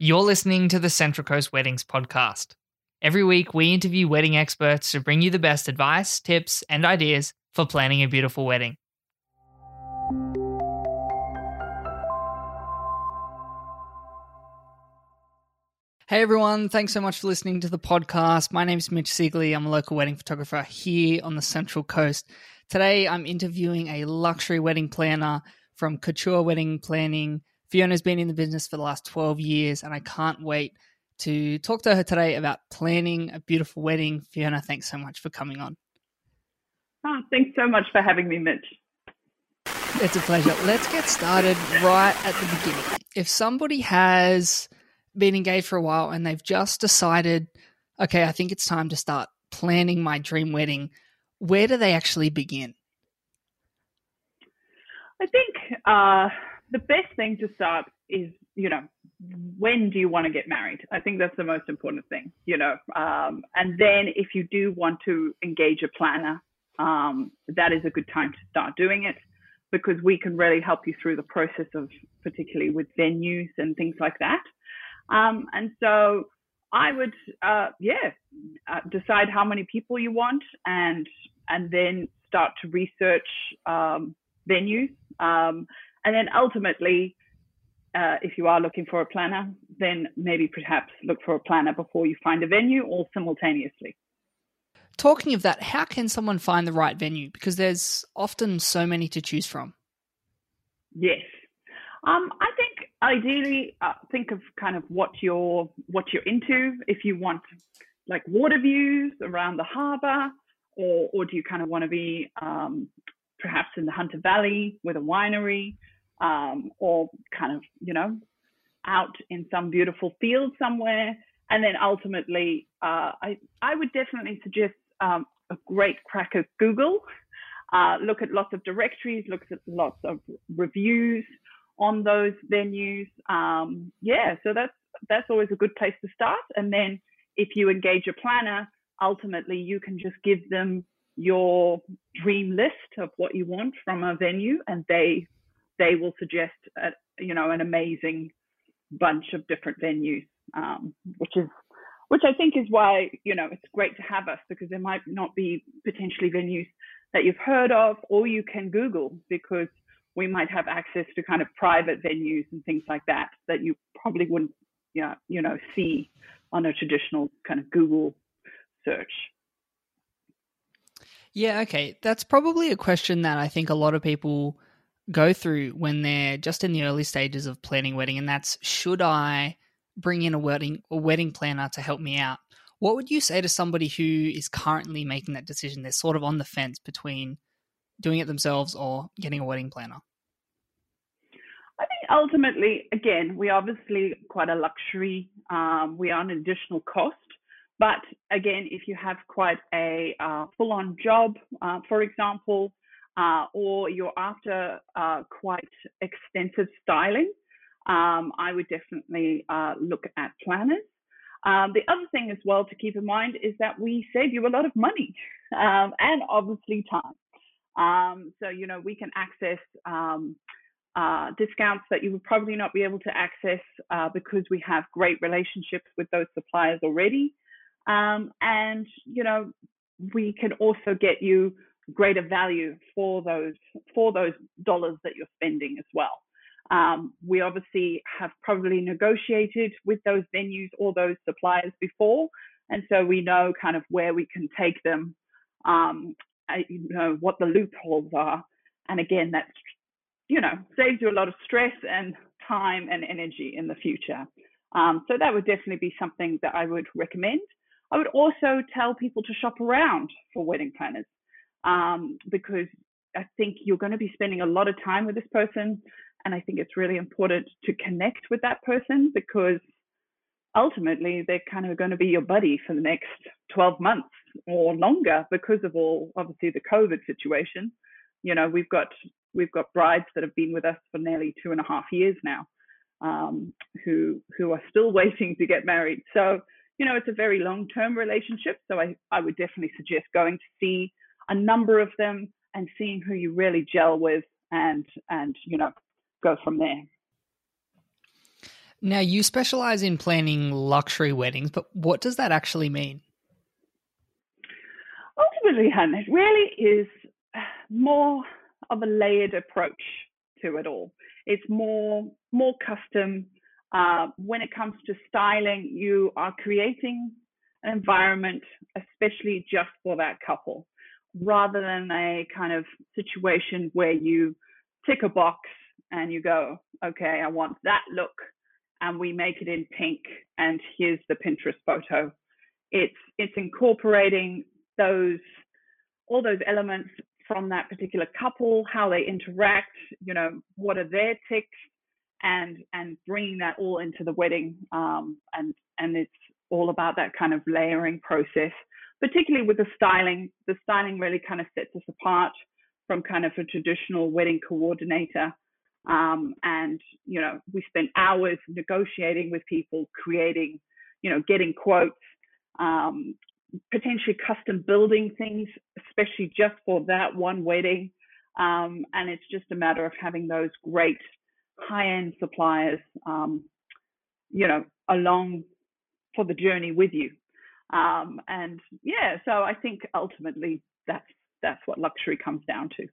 You're listening to the Central Coast Weddings podcast. Every week, we interview wedding experts to bring you the best advice, tips, and ideas for planning a beautiful wedding. Hey everyone, thanks so much for listening to the podcast. My name is Mitch Sigley. I'm a local wedding photographer here on the Central Coast. Today, I'm interviewing a luxury wedding planner from Couture Wedding Planning Fiona's been in the business for the last 12 years, and I can't wait to talk to her today about planning a beautiful wedding. Fiona, thanks so much for coming on. Oh, thanks so much for having me, Mitch. It's a pleasure. Let's get started right at the beginning. If somebody has been engaged for a while and they've just decided, okay, I think it's time to start planning my dream wedding, where do they actually begin? I think uh, the best thing to start is, you know, when do you want to get married? I think that's the most important thing, you know. Um, and then if you do want to engage a planner, um, that is a good time to start doing it because we can really help you through the process of, particularly with venues and things like that. Um, and so I would, uh, yeah, uh, decide how many people you want and and then start to research um, venues. And then ultimately, uh, if you are looking for a planner, then maybe perhaps look for a planner before you find a venue or simultaneously. Talking of that, how can someone find the right venue? Because there's often so many to choose from. Yes. Um, I think ideally, uh, think of kind of what you're what you're into. If you want like water views around the harbour, or or do you kind of want to be um, perhaps in the Hunter Valley with a winery? Um, or kind of, you know, out in some beautiful field somewhere. And then ultimately, uh, I, I would definitely suggest um, a great crack at Google. Uh, look at lots of directories, look at lots of reviews on those venues. Um, yeah, so that's that's always a good place to start. And then if you engage a planner, ultimately you can just give them your dream list of what you want from a venue, and they they will suggest a, you know an amazing bunch of different venues, um, which is which I think is why you know it's great to have us because there might not be potentially venues that you've heard of or you can Google because we might have access to kind of private venues and things like that that you probably wouldn't yeah you know see on a traditional kind of Google search. Yeah, okay. That's probably a question that I think a lot of people go through when they're just in the early stages of planning wedding, and that's should I bring in a wedding a wedding planner to help me out? What would you say to somebody who is currently making that decision? They're sort of on the fence between doing it themselves or getting a wedding planner. I think ultimately, again, we obviously quite a luxury. Um, we are an additional cost. But again, if you have quite a uh, full on job, uh, for example, uh, or you're after uh, quite extensive styling, um, I would definitely uh, look at planners. Um, the other thing as well to keep in mind is that we save you a lot of money um, and obviously time. Um, so, you know, we can access um, uh, discounts that you would probably not be able to access uh, because we have great relationships with those suppliers already. Um, and, you know, we can also get you greater value for those for those dollars that you're spending as well. Um, we obviously have probably negotiated with those venues or those suppliers before, and so we know kind of where we can take them, um, you know what the loopholes are, and again that you know saves you a lot of stress and time and energy in the future. Um, so that would definitely be something that I would recommend. I would also tell people to shop around for wedding planners um, because I think you're going to be spending a lot of time with this person. And I think it's really important to connect with that person because ultimately they're kind of going to be your buddy for the next 12 months or longer because of all obviously the COVID situation. You know, we've got we've got brides that have been with us for nearly two and a half years now, um, who who are still waiting to get married. So, you know, it's a very long term relationship. So I, I would definitely suggest going to see a number of them and seeing who you really gel with and and you know go from there Now, you specialize in planning luxury weddings, but what does that actually mean? Ultimately, hun, it really is more of a layered approach to it all. It's more more custom. Uh, when it comes to styling, you are creating an environment, especially just for that couple, rather than a kind of situation where you tick a box and you go, okay, I want that look and we make it in pink and here's the Pinterest photo. It's it's incorporating those all those elements from that particular couple, how they interact, you know, what are their ticks, and and bringing that all into the wedding. Um, and and it's all about that kind of layering process, particularly with the styling. The styling really kind of sets us apart from kind of a traditional wedding coordinator. Um, and you know, we spent hours negotiating with people, creating, you know, getting quotes, um, potentially custom building things, especially just for that one wedding. Um, and it's just a matter of having those great high-end suppliers, um, you know, along for the journey with you. Um, and yeah, so I think ultimately that's that's what luxury comes down to.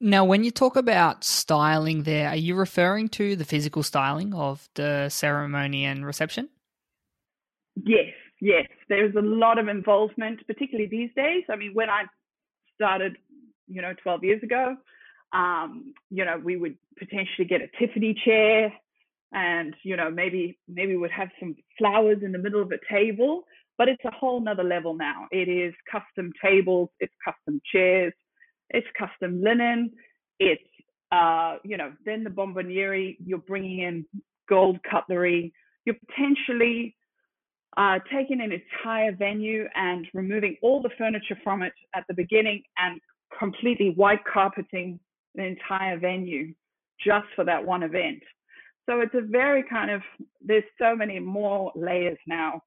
Now, when you talk about styling there, are you referring to the physical styling of the ceremony and reception? Yes, yes. There's a lot of involvement, particularly these days. I mean, when I started, you know, 12 years ago, um, you know, we would potentially get a Tiffany chair and, you know, maybe, maybe we'd have some flowers in the middle of a table, but it's a whole nother level now. It is custom tables, it's custom chairs, it's custom linen. It's, uh, you know, then the bomboniere, you're bringing in gold cutlery. You're potentially uh, taking an entire venue and removing all the furniture from it at the beginning and completely white carpeting the entire venue just for that one event. So it's a very kind of, there's so many more layers now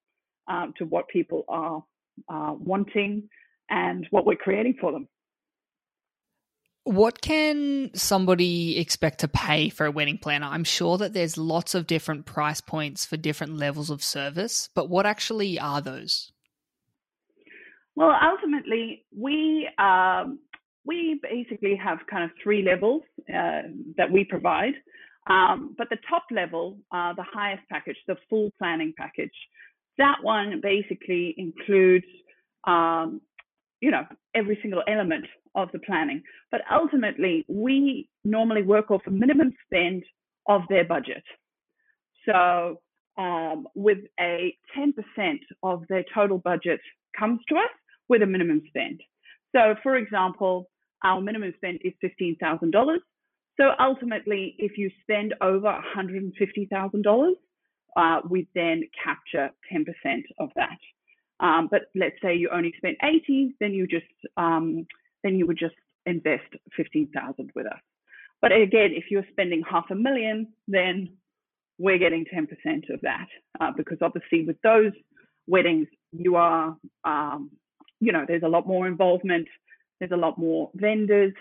um, to what people are uh, wanting and what we're creating for them. What can somebody expect to pay for a wedding planner? I'm sure that there's lots of different price points for different levels of service, but what actually are those? Well, ultimately, we um, we basically have kind of three levels uh, that we provide. Um, but the top level, uh, the highest package, the full planning package, that one basically includes, um, you know, every single element of the planning. But ultimately, we normally work off a minimum spend of their budget. So um, with a 10% of their total budget comes to us with a minimum spend. So for example, our minimum spend is $15,000. So ultimately, if you spend over $150,000, uh, we then capture 10% of that. Um, but let's say you only spent 80, then you just um, then you would just invest 15,000 with us. But again, if you're spending half a million, then we're getting 10% of that uh, because obviously with those weddings, you are, um, you know, there's a lot more involvement, there's a lot more vendors,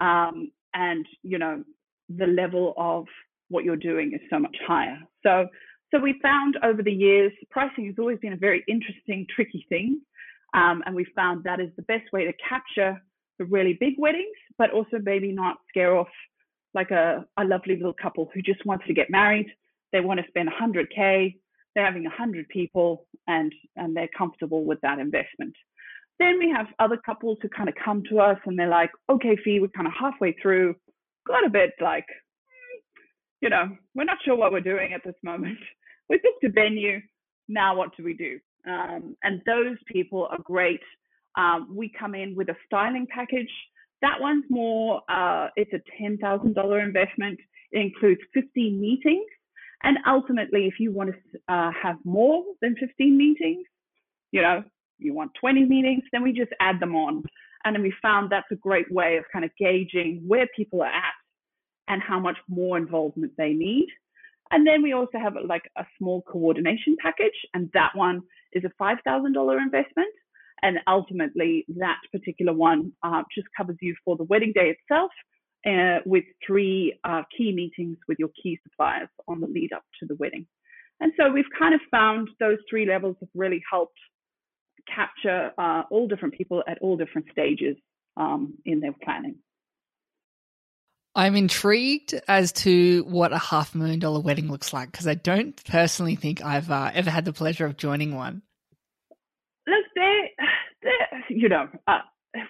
um, and you know, the level of what you're doing is so much higher. So, so we found over the years, pricing has always been a very interesting, tricky thing, um, and we found that is the best way to capture the really big weddings, but also maybe not scare off like a, a lovely little couple who just wants to get married. They want to spend 100K, they're having 100 people, and, and they're comfortable with that investment. Then we have other couples who kind of come to us and they're like, okay, Fee, we're kind of halfway through, got a bit like, you know, we're not sure what we're doing at this moment. We booked a venue. Now what do we do? Um, and those people are great um, we come in with a styling package. That one's more, uh, it's a $10,000 investment. It includes 15 meetings. And ultimately, if you want to uh, have more than 15 meetings, you know, you want 20 meetings, then we just add them on. And then we found that's a great way of kind of gauging where people are at and how much more involvement they need. And then we also have like a small coordination package, and that one is a $5,000 investment. And ultimately, that particular one uh, just covers you for the wedding day itself uh, with three uh, key meetings with your key suppliers on the lead up to the wedding. And so we've kind of found those three levels have really helped capture uh, all different people at all different stages um, in their planning. I'm intrigued as to what a half million dollar wedding looks like because I don't personally think I've uh, ever had the pleasure of joining one. Look, they, you know, uh,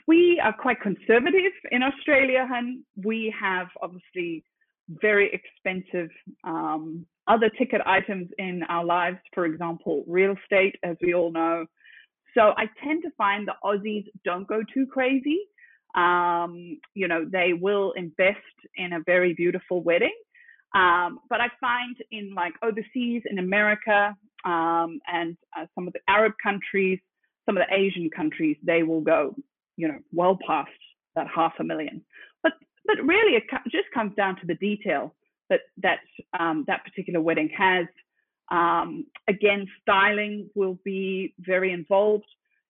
we are quite conservative in Australia, and we have obviously very expensive um, other ticket items in our lives. For example, real estate, as we all know. So I tend to find the Aussies don't go too crazy. Um, you know, they will invest in a very beautiful wedding. Um, but I find in like overseas in America um, and uh, some of the Arab countries, some of the Asian countries, they will go, you know, well past that half a million. But but really, it just comes down to the detail that that um, that particular wedding has. Um, again, styling will be very involved.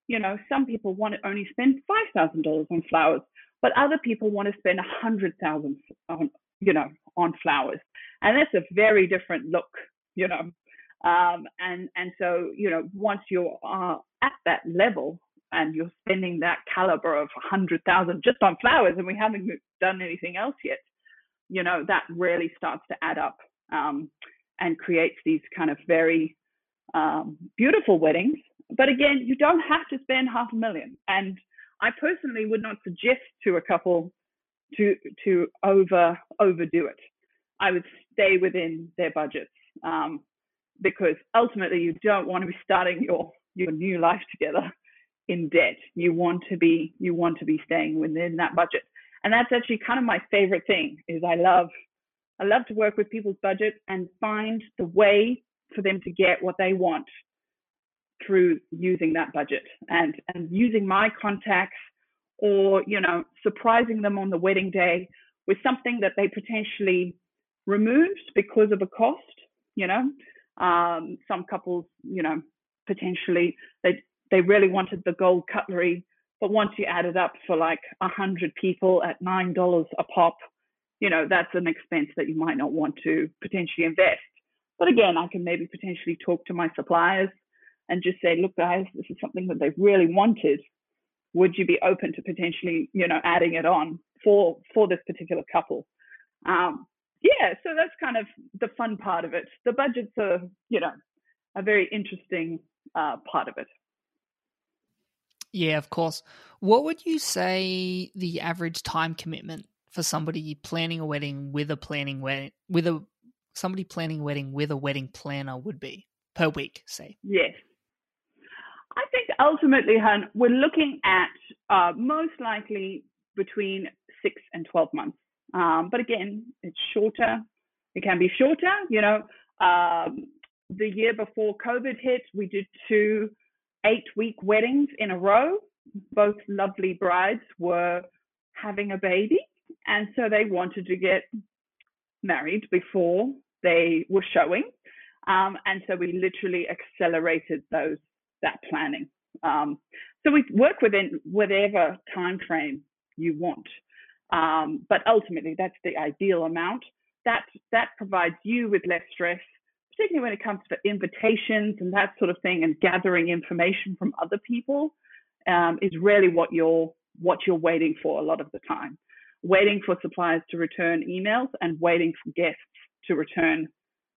You know, some people want to only spend five thousand dollars on flowers, but other people want to spend a hundred thousand on, you know, on flowers, and that's a very different look. You know, um, and and so you know, once you're uh, at that level and you're spending that caliber of a hundred thousand just on flowers, and we haven't done anything else yet, you know, that really starts to add up um, and creates these kind of very um, beautiful weddings. But again, you don't have to spend half a million. And I personally would not suggest to a couple to to over overdo it. I would stay within their budgets um, because ultimately you don't want to be starting your your new life together in debt. You want to be you want to be staying within that budget and that's actually kind of my favorite thing is i love i love to work with people's budget and find the way for them to get what they want through using that budget and and using my contacts or you know surprising them on the wedding day with something that they potentially removed because of a cost you know um, some couples you know potentially they they really wanted the gold cutlery but once you add it up for like a hundred people at nine dollars a pop, you know, that's an expense that you might not want to potentially invest. But again, I can maybe potentially talk to my suppliers and just say, look, guys, this is something that they've really wanted. Would you be open to potentially, you know, adding it on for for this particular couple? Um, yeah, so that's kind of the fun part of it. The budgets are, you know, a very interesting uh, part of it. Yeah, of course. What would you say the average time commitment for somebody planning a wedding with a planning wedding with a somebody planning a wedding with a wedding planner would be per week, say? Yes. I think ultimately, hun, we're looking at uh, most likely between six and 12 months. Um, but again, it's shorter. It can be shorter. You know, um, the year before COVID hit, we did two eight week weddings in a row. Both lovely brides were having a baby, and so they wanted to get married before they were showing. Um, and so we literally accelerated those that planning. Um, so we work within whatever time frame you want, um, but ultimately that's the ideal amount. That that provides you with less stress particularly when it comes to invitations and that sort of thing and gathering information from other people um, is really what you're what you're waiting for a lot of the time waiting for suppliers to return emails and waiting for guests to return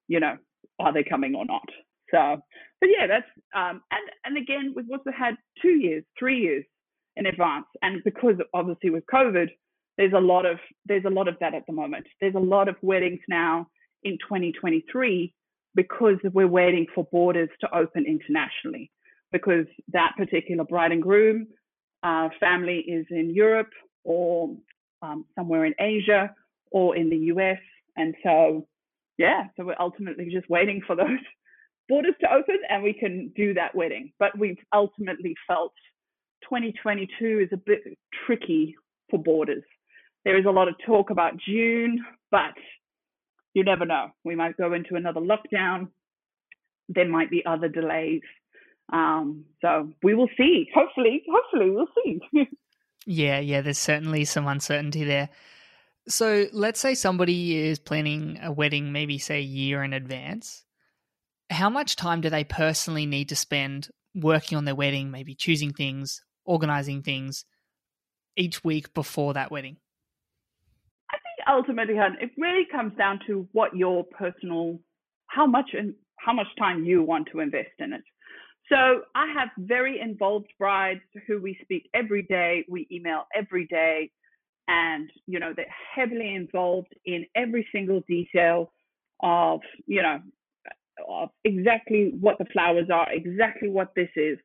you know are they coming or not so but yeah that's um, and and again we've also had two years three years in advance and because obviously with covid there's a lot of there's a lot of that at the moment there's a lot of weddings now in 2023 because we're waiting for borders to open internationally. Because that particular bride and groom uh, family is in Europe or um, somewhere in Asia or in the US. And so, yeah, so we're ultimately just waiting for those borders to open and we can do that wedding. But we've ultimately felt 2022 is a bit tricky for borders. There is a lot of talk about June, but you never know. We might go into another lockdown. There might be other delays. Um, so we will see. Hopefully, hopefully we'll see. yeah, yeah. There's certainly some uncertainty there. So let's say somebody is planning a wedding, maybe say a year in advance. How much time do they personally need to spend working on their wedding, maybe choosing things, organizing things each week before that wedding? I think ultimately, it really comes down to what your personal, how much and how much time you want to invest in it. So I have very involved brides who we speak every day, we email every day, and you know they're heavily involved in every single detail of you know of exactly what the flowers are, exactly what this is.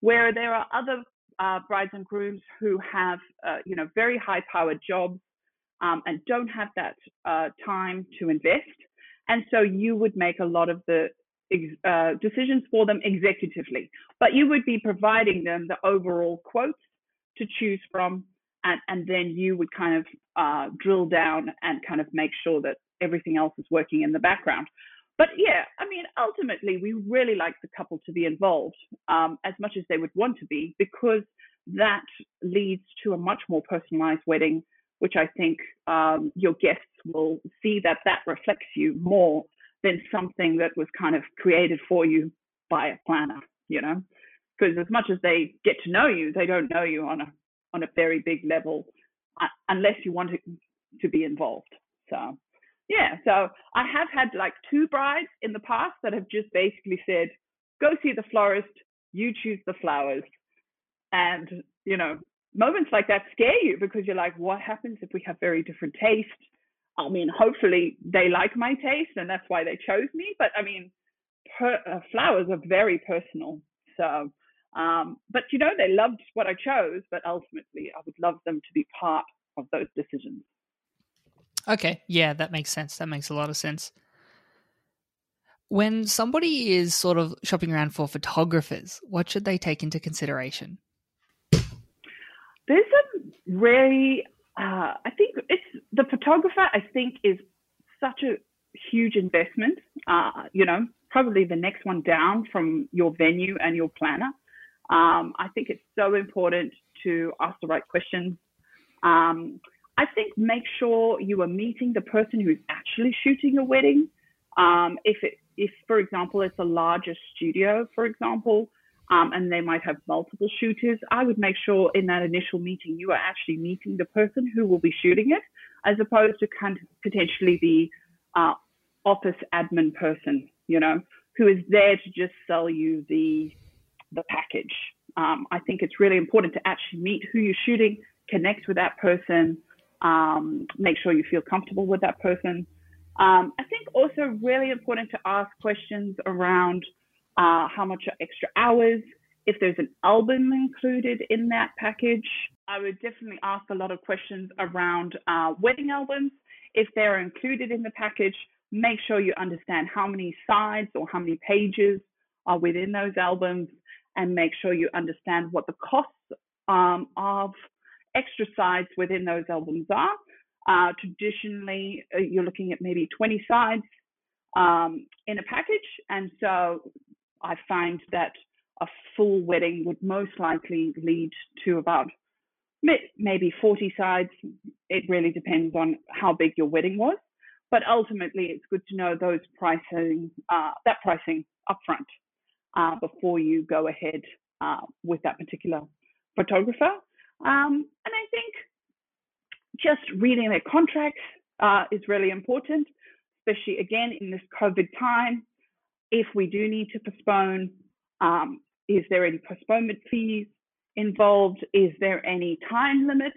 Where there are other uh, brides and grooms who have, uh, you know, very high-powered jobs um, and don't have that uh, time to invest, and so you would make a lot of the uh, decisions for them executively, but you would be providing them the overall quotes to choose from, and, and then you would kind of uh, drill down and kind of make sure that everything else is working in the background. But yeah, I mean, ultimately, we really like the couple to be involved um, as much as they would want to be, because that leads to a much more personalized wedding, which I think um, your guests will see that that reflects you more than something that was kind of created for you by a planner, you know? Because as much as they get to know you, they don't know you on a on a very big level uh, unless you want to, to be involved. So yeah, so I have had like two brides in the past that have just basically said, go see the florist, you choose the flowers. And, you know, moments like that scare you because you're like, what happens if we have very different tastes? I mean, hopefully they like my taste and that's why they chose me. But I mean, per, uh, flowers are very personal. So, um, but you know, they loved what I chose, but ultimately I would love them to be part of those decisions. Okay, yeah, that makes sense. That makes a lot of sense. When somebody is sort of shopping around for photographers, what should they take into consideration? There's a really, uh, I think it's the photographer, I think, is such a huge investment. Uh, you know, probably the next one down from your venue and your planner. Um, I think it's so important to ask the right questions. Um, I think make sure you are meeting the person who's actually shooting your wedding. Um, if it, if for example it's a larger studio, for example, um, and they might have multiple shooters, I would make sure in that initial meeting you are actually meeting the person who will be shooting it, as opposed to kind of potentially the uh, office admin person, you know, who is there to just sell you the the package. Um, I think it's really important to actually meet who you're shooting, connect with that person, um, make sure you feel comfortable with that person. Um, I think also really important to ask questions around uh, how much are extra hours, if there's an album included in that package. I would definitely ask a lot of questions around uh, wedding albums. If they're included in the package, make sure you understand how many sides or how many pages are within those albums and make sure you understand what the costs um, of extra sides within those albums are. Uh, traditionally, uh, you're looking at maybe 20 sides um, in a package. And so I find that a full wedding would most likely lead to about maybe 40 sides. It really depends on how big your wedding was. But ultimately, it's good to know those pricing, uh, that pricing upfront uh, before you go ahead uh, with that particular photographer. Um, and I think just reading their contracts uh, is really important, especially again in this COVID time. If we do need to postpone, um, is there any postponement fees involved? Is there any time limits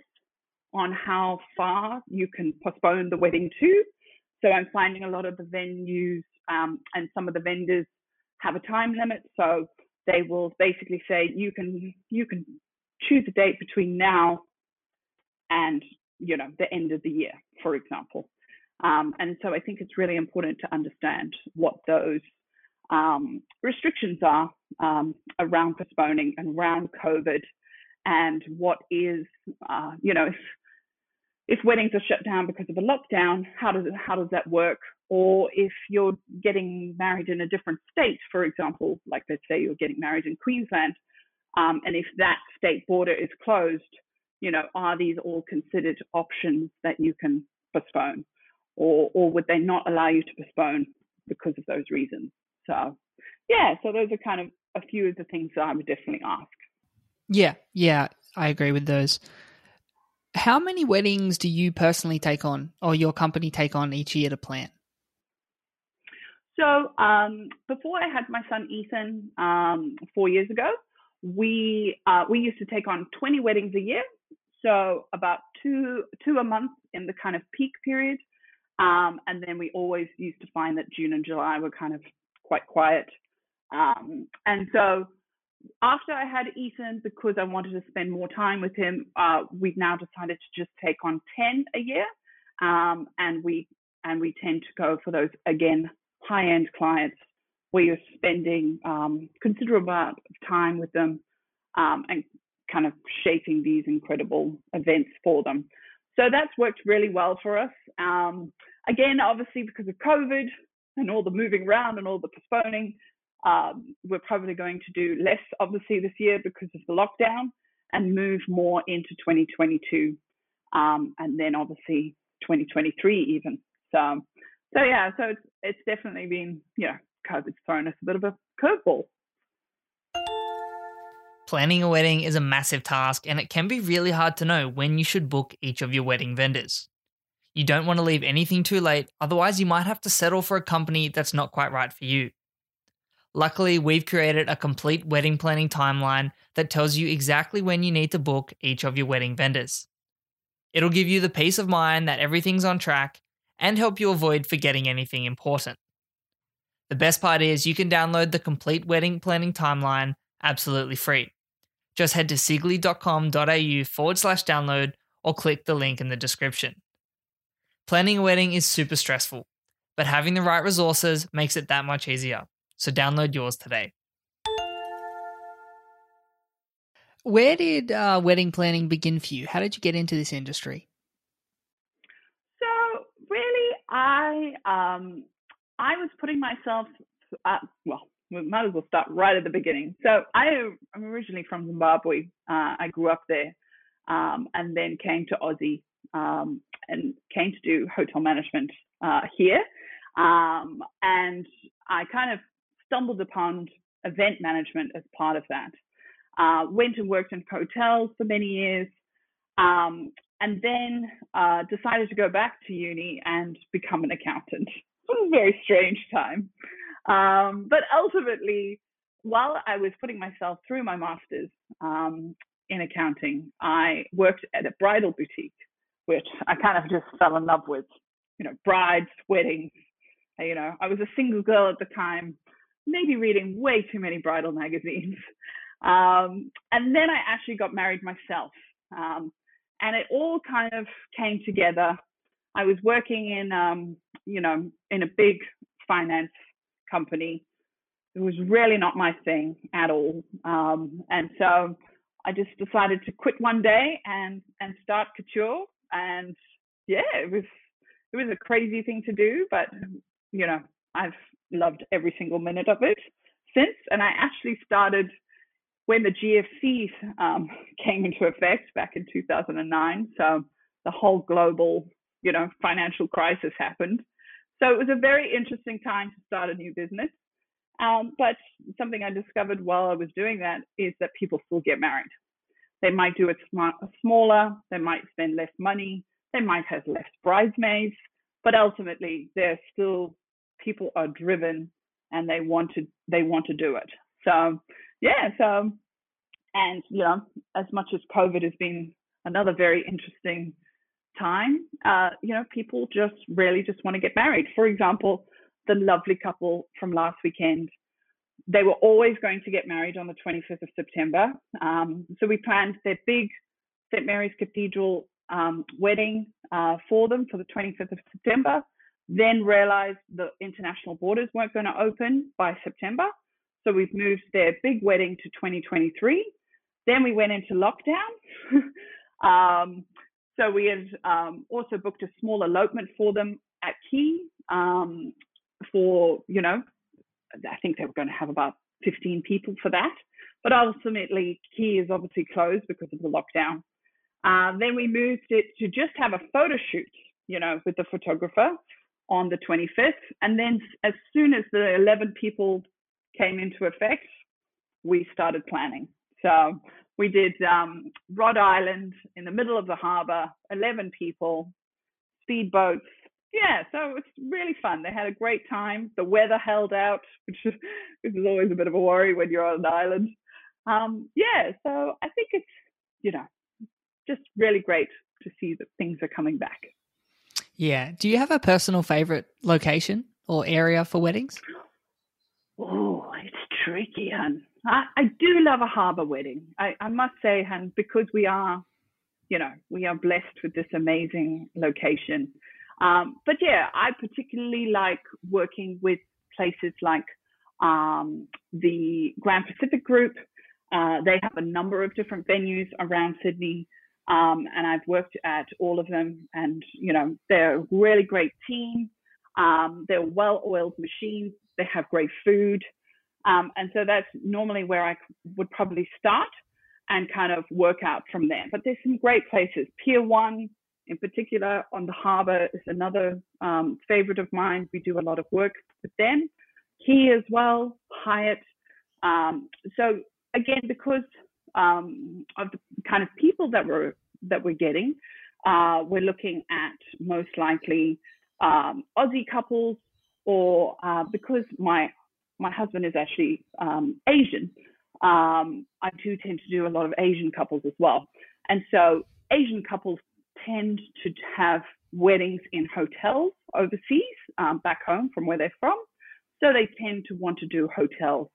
on how far you can postpone the wedding to? So I'm finding a lot of the venues um, and some of the vendors have a time limit. So they will basically say you can you can choose a date between now and you know the end of the year, for example. Um, and so I think it's really important to understand what those um, restrictions are um, around postponing and around COVID, and what is uh, you know if if weddings are shut down because of a lockdown, how does it, how does that work? Or if you're getting married in a different state, for example, like let's say you're getting married in Queensland, um, and if that state border is closed, you know, are these all considered options that you can postpone? Or, or would they not allow you to postpone because of those reasons? So, yeah, so those are kind of a few of the things that I would definitely ask. Yeah, yeah, I agree with those. How many weddings do you personally take on, or your company take on each year to plan? So um, before I had my son Ethan um, four years ago, we uh, we used to take on 20 weddings a year, so about two two a month in the kind of peak period, um, and then we always used to find that June and July were kind of quite quiet. Um, and so after I had Ethan, because I wanted to spend more time with him, uh, we've now decided to just take on 10 a year. Um, and we and we tend to go for those again high-end clients where you're spending um, considerable amount of time with them um, and kind of shaping these incredible events for them. So that's worked really well for us. Um, again, obviously because of COVID and all the moving around and all the postponing, um, we're probably going to do less, obviously, this year because of the lockdown and move more into 2022 um, and then obviously 2023 even. So, so yeah, so it's, it's definitely been, you know, COVID's thrown us a bit of a curveball. Planning a wedding is a massive task and it can be really hard to know when you should book each of your wedding vendors. You don't want to leave anything too late, otherwise, you might have to settle for a company that's not quite right for you. Luckily, we've created a complete wedding planning timeline that tells you exactly when you need to book each of your wedding vendors. It'll give you the peace of mind that everything's on track and help you avoid forgetting anything important. The best part is you can download the complete wedding planning timeline absolutely free. Just head to sigley.com.au forward slash download or click the link in the description. Planning a wedding is super stressful, but having the right resources makes it that much easier. So download yours today. Where did uh, wedding planning begin for you? How did you get into this industry? So really, I um, I was putting myself uh, well. We might as well start right at the beginning. So I am originally from Zimbabwe. Uh, I grew up there, um, and then came to Aussie um, and came to do hotel management uh, here. Um, and I kind of stumbled upon event management as part of that. Uh, went and worked in hotels for many years, um, and then uh, decided to go back to uni and become an accountant. Was a very strange time. Um, but ultimately, while I was putting myself through my master's um, in accounting, I worked at a bridal boutique, which I kind of just fell in love with. You know, brides, weddings. You know, I was a single girl at the time maybe reading way too many bridal magazines. Um, and then I actually got married myself. Um, and it all kind of came together. I was working in, um, you know, in a big finance company. It was really not my thing at all. Um, and so I just decided to quit one day and, and start couture. And yeah, it was, it was a crazy thing to do, but you know, I've loved every single minute of it since. And I actually started when the GFC um, came into effect back in 2009. So the whole global, you know, financial crisis happened. So it was a very interesting time to start a new business. Um, but something I discovered while I was doing that is that people still get married. They might do it sm- smaller, they might spend less money, they might have less bridesmaids, but ultimately they're still people are driven and they want to they want to do it. So yeah, so and you know, as much as COVID has been another very interesting time, uh, you know, people just really just want to get married. For example, the lovely couple from last weekend, they were always going to get married on the 25th of September. Um, so we planned their big St. Mary's Cathedral um, wedding uh, for them for the 25th of September then realized the international borders weren't going to open by September. So we've moved their big wedding to 2023. Then we went into lockdown. um, so we had um, also booked a small elopement for them at Quay um, for, you know, I think they were going to have about 15 people for that. But ultimately, Quay is obviously closed because of the lockdown. Uh, then we moved it to just have a photo shoot, you know, with the photographer on the 25th. And then as soon as the 11 people came into effect, we started planning. So we did um, Rodd Island in the middle of the harbor, 11 people, speedboats. Yeah, so it was really fun. They had a great time. The weather held out, which is, which is always a bit of a worry when you're on an island. Um, yeah, so I think it's, you know, just really great to see that things are coming back. Yeah. Do you have a personal favorite location or area for weddings? Oh, it's tricky, hun. I, I do love a harbour wedding. I, I must say, hun, because we are, you know, we are blessed with this amazing location. Um, but yeah, I particularly like working with places like um, the Grand Pacific Group. Uh, they have a number of different venues around Sydney. Um, and I've worked at all of them, and you know they're a really great team. Um, they're well-oiled machines. They have great food, um, and so that's normally where I would probably start and kind of work out from there. But there's some great places. Pier One, in particular, on the harbour is another um, favorite of mine. We do a lot of work with them. Quay as well, Hyatt. Um, so again, because um, of the kind of people that we're that we're getting. Uh, we're looking at most likely um, Aussie couples, or uh, because my my husband is actually um, Asian, um, I do tend to do a lot of Asian couples as well, and so Asian couples tend to have weddings in hotels overseas, um, back home from where they're from. So they tend to want to do hotels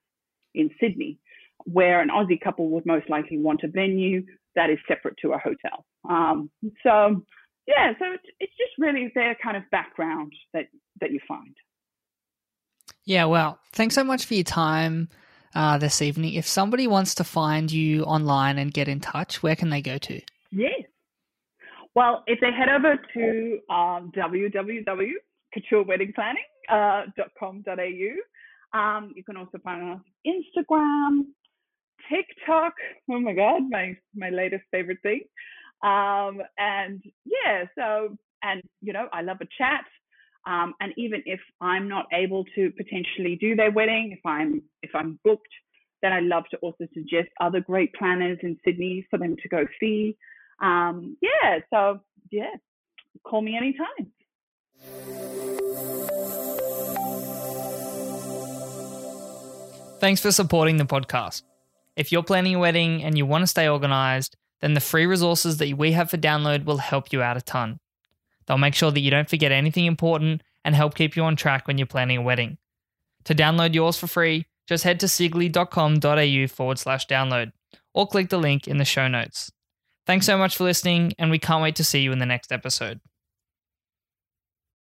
in Sydney where an Aussie couple would most likely want a venue that is separate to a hotel. Um, so yeah, so it's, it's just really their kind of background that that you find. Yeah, well, thanks so much for your time uh, this evening. If somebody wants to find you online and get in touch, where can they go to? Yes. Well, if they head over to um, www.coutureweddingplanning.com.au, uh, um, you can also find us Instagram, TikTok. Oh my God, my my latest favorite thing. Um, and yeah, so and you know, I love a chat. Um, and even if I'm not able to potentially do their wedding, if I'm if I'm booked, then I love to also suggest other great planners in Sydney for them to go see. Um, yeah, so yeah, call me anytime. Thanks for supporting the podcast. If you're planning a wedding and you want to stay organized, then the free resources that we have for download will help you out a ton. They'll make sure that you don't forget anything important and help keep you on track when you're planning a wedding. To download yours for free, just head to sigley.com.au forward slash download or click the link in the show notes. Thanks so much for listening, and we can't wait to see you in the next episode.